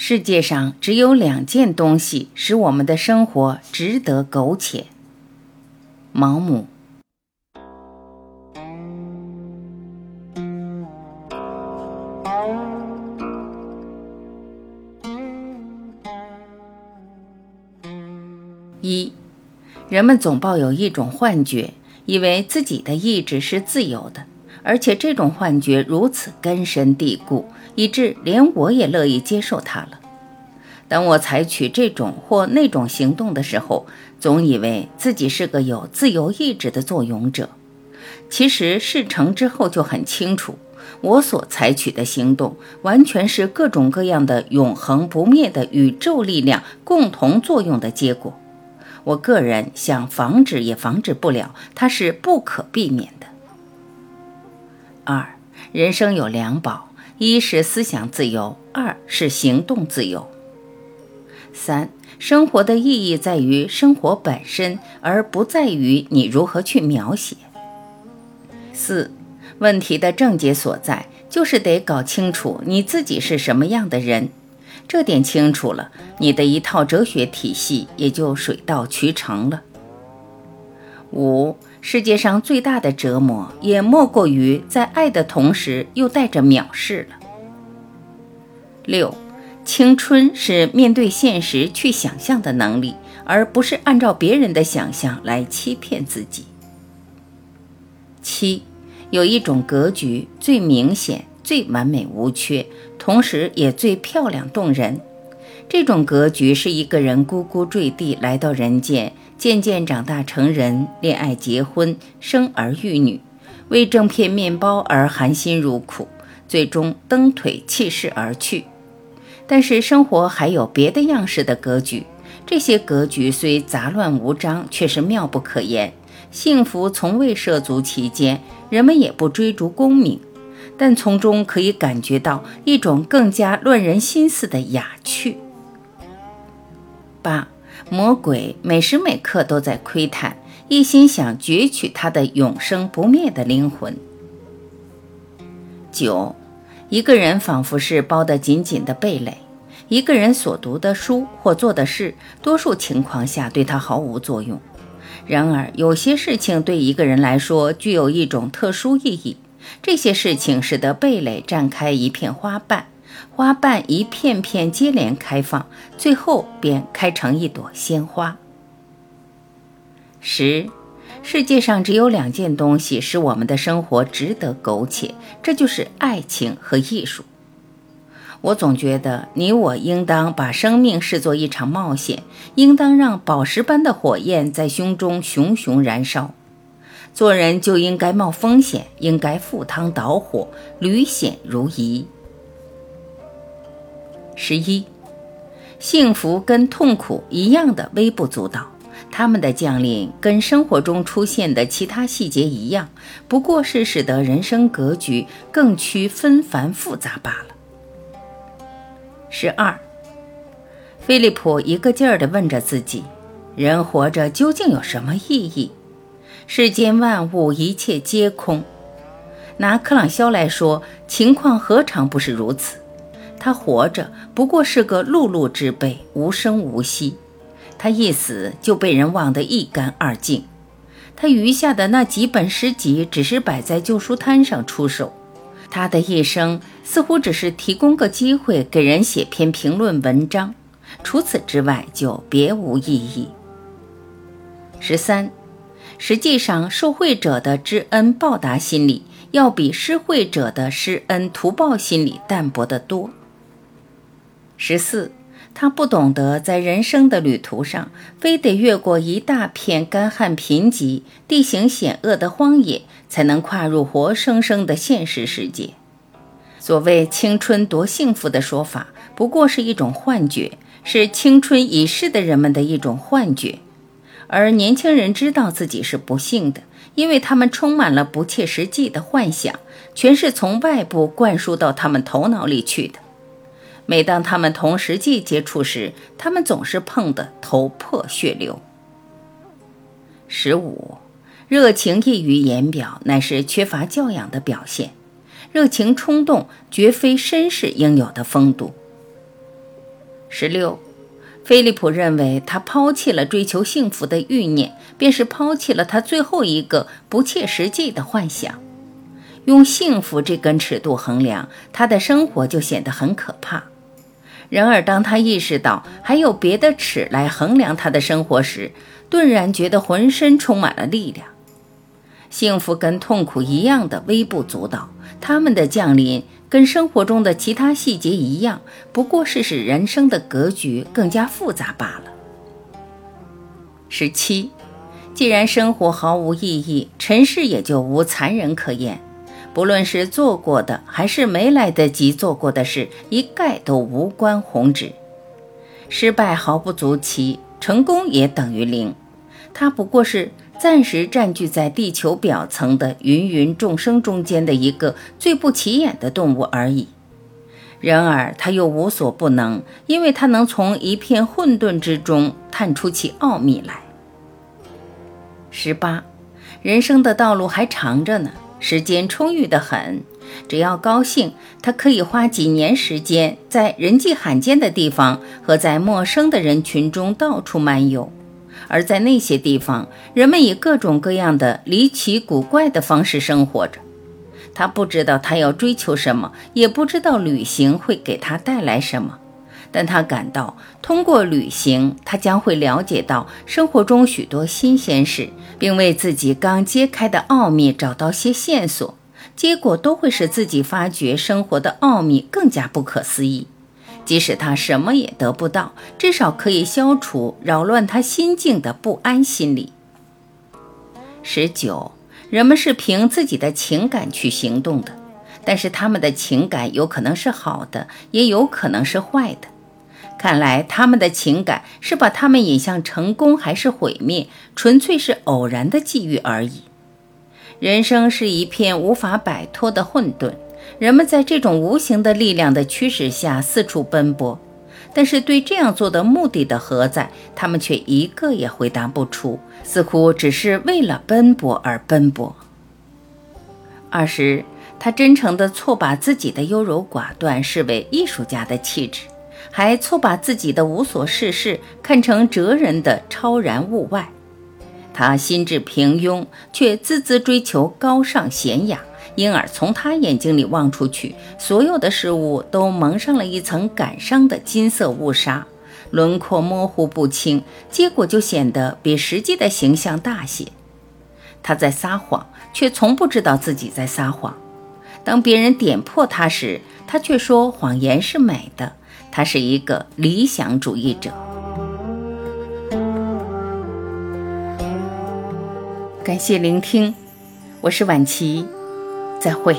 世界上只有两件东西使我们的生活值得苟且。毛姆。一，人们总抱有一种幻觉，以为自己的意志是自由的，而且这种幻觉如此根深蒂固。以致连我也乐意接受它了。当我采取这种或那种行动的时候，总以为自己是个有自由意志的作俑者。其实事成之后就很清楚，我所采取的行动完全是各种各样的永恒不灭的宇宙力量共同作用的结果。我个人想防止也防止不了，它是不可避免的。二，人生有两宝。一是思想自由，二是行动自由。三，生活的意义在于生活本身，而不在于你如何去描写。四，问题的症结所在，就是得搞清楚你自己是什么样的人。这点清楚了，你的一套哲学体系也就水到渠成了。五。世界上最大的折磨，也莫过于在爱的同时又带着藐视了。六，青春是面对现实去想象的能力，而不是按照别人的想象来欺骗自己。七，有一种格局最明显、最完美无缺，同时也最漂亮动人。这种格局是一个人咕咕坠地来到人间。渐渐长大成人，恋爱结婚，生儿育女，为挣片面包而含辛茹苦，最终蹬腿弃世而去。但是生活还有别的样式的格局，这些格局虽杂乱无章，却是妙不可言。幸福从未涉足其间，人们也不追逐功名，但从中可以感觉到一种更加乱人心思的雅趣。八。魔鬼每时每刻都在窥探，一心想攫取他的永生不灭的灵魂。九，一个人仿佛是包得紧紧的蓓蕾，一个人所读的书或做的事，多数情况下对他毫无作用。然而，有些事情对一个人来说具有一种特殊意义，这些事情使得蓓蕾绽开一片花瓣。花瓣一片片接连开放，最后便开成一朵鲜花。十，世界上只有两件东西使我们的生活值得苟且，这就是爱情和艺术。我总觉得你我应当把生命视作一场冒险，应当让宝石般的火焰在胸中熊熊燃烧。做人就应该冒风险，应该赴汤蹈火，屡险如夷。十一，幸福跟痛苦一样的微不足道，他们的降临跟生活中出现的其他细节一样，不过是使得人生格局更趋纷繁复杂罢了。十二，菲利普一个劲儿地问着自己：人活着究竟有什么意义？世间万物一切皆空。拿克朗肖来说，情况何尝不是如此？他活着不过是个碌碌之辈，无声无息；他一死就被人忘得一干二净。他余下的那几本诗集只是摆在旧书摊上出售。他的一生似乎只是提供个机会给人写篇评论文章，除此之外就别无意义。十三，实际上受贿者的知恩报答心理要比施惠者的施恩图报心理淡薄得多。十四，他不懂得在人生的旅途上，非得越过一大片干旱贫瘠、地形险恶的荒野，才能跨入活生生的现实世界。所谓青春多幸福的说法，不过是一种幻觉，是青春已逝的人们的一种幻觉。而年轻人知道自己是不幸的，因为他们充满了不切实际的幻想，全是从外部灌输到他们头脑里去的。每当他们同实际接触时，他们总是碰得头破血流。十五，热情溢于言表，乃是缺乏教养的表现。热情冲动绝非绅士应有的风度。十六，菲利普认为他抛弃了追求幸福的欲念，便是抛弃了他最后一个不切实际的幻想。用幸福这根尺度衡量他的生活，就显得很可怕。然而，当他意识到还有别的尺来衡量他的生活时，顿然觉得浑身充满了力量。幸福跟痛苦一样的微不足道，他们的降临跟生活中的其他细节一样，不过是使人生的格局更加复杂罢了。十七，既然生活毫无意义，尘世也就无残忍可言。不论是做过的还是没来得及做过的事，一概都无关宏旨。失败毫不足奇，成功也等于零。它不过是暂时占据在地球表层的芸芸众生中间的一个最不起眼的动物而已。然而，它又无所不能，因为它能从一片混沌之中探出其奥秘来。十八，人生的道路还长着呢。时间充裕的很，只要高兴，他可以花几年时间在人迹罕见的地方和在陌生的人群中到处漫游。而在那些地方，人们以各种各样的离奇古怪的方式生活着。他不知道他要追求什么，也不知道旅行会给他带来什么。但他感到，通过旅行，他将会了解到生活中许多新鲜事，并为自己刚揭开的奥秘找到些线索。结果都会使自己发觉生活的奥秘更加不可思议。即使他什么也得不到，至少可以消除扰乱他心境的不安心理。十九，人们是凭自己的情感去行动的，但是他们的情感有可能是好的，也有可能是坏的。看来他们的情感是把他们引向成功还是毁灭，纯粹是偶然的际遇而已。人生是一片无法摆脱的混沌，人们在这种无形的力量的驱使下四处奔波，但是对这样做的目的的何在，他们却一个也回答不出，似乎只是为了奔波而奔波。二十，他真诚地错把自己的优柔寡断视为艺术家的气质。还错把自己的无所事事看成哲人的超然物外，他心智平庸，却孜孜追求高尚贤雅，因而从他眼睛里望出去，所有的事物都蒙上了一层感伤的金色雾纱，轮廓模糊不清，结果就显得比实际的形象大些。他在撒谎，却从不知道自己在撒谎。当别人点破他时，他却说谎言是美的。他是一个理想主义者。感谢聆听，我是晚琪，再会。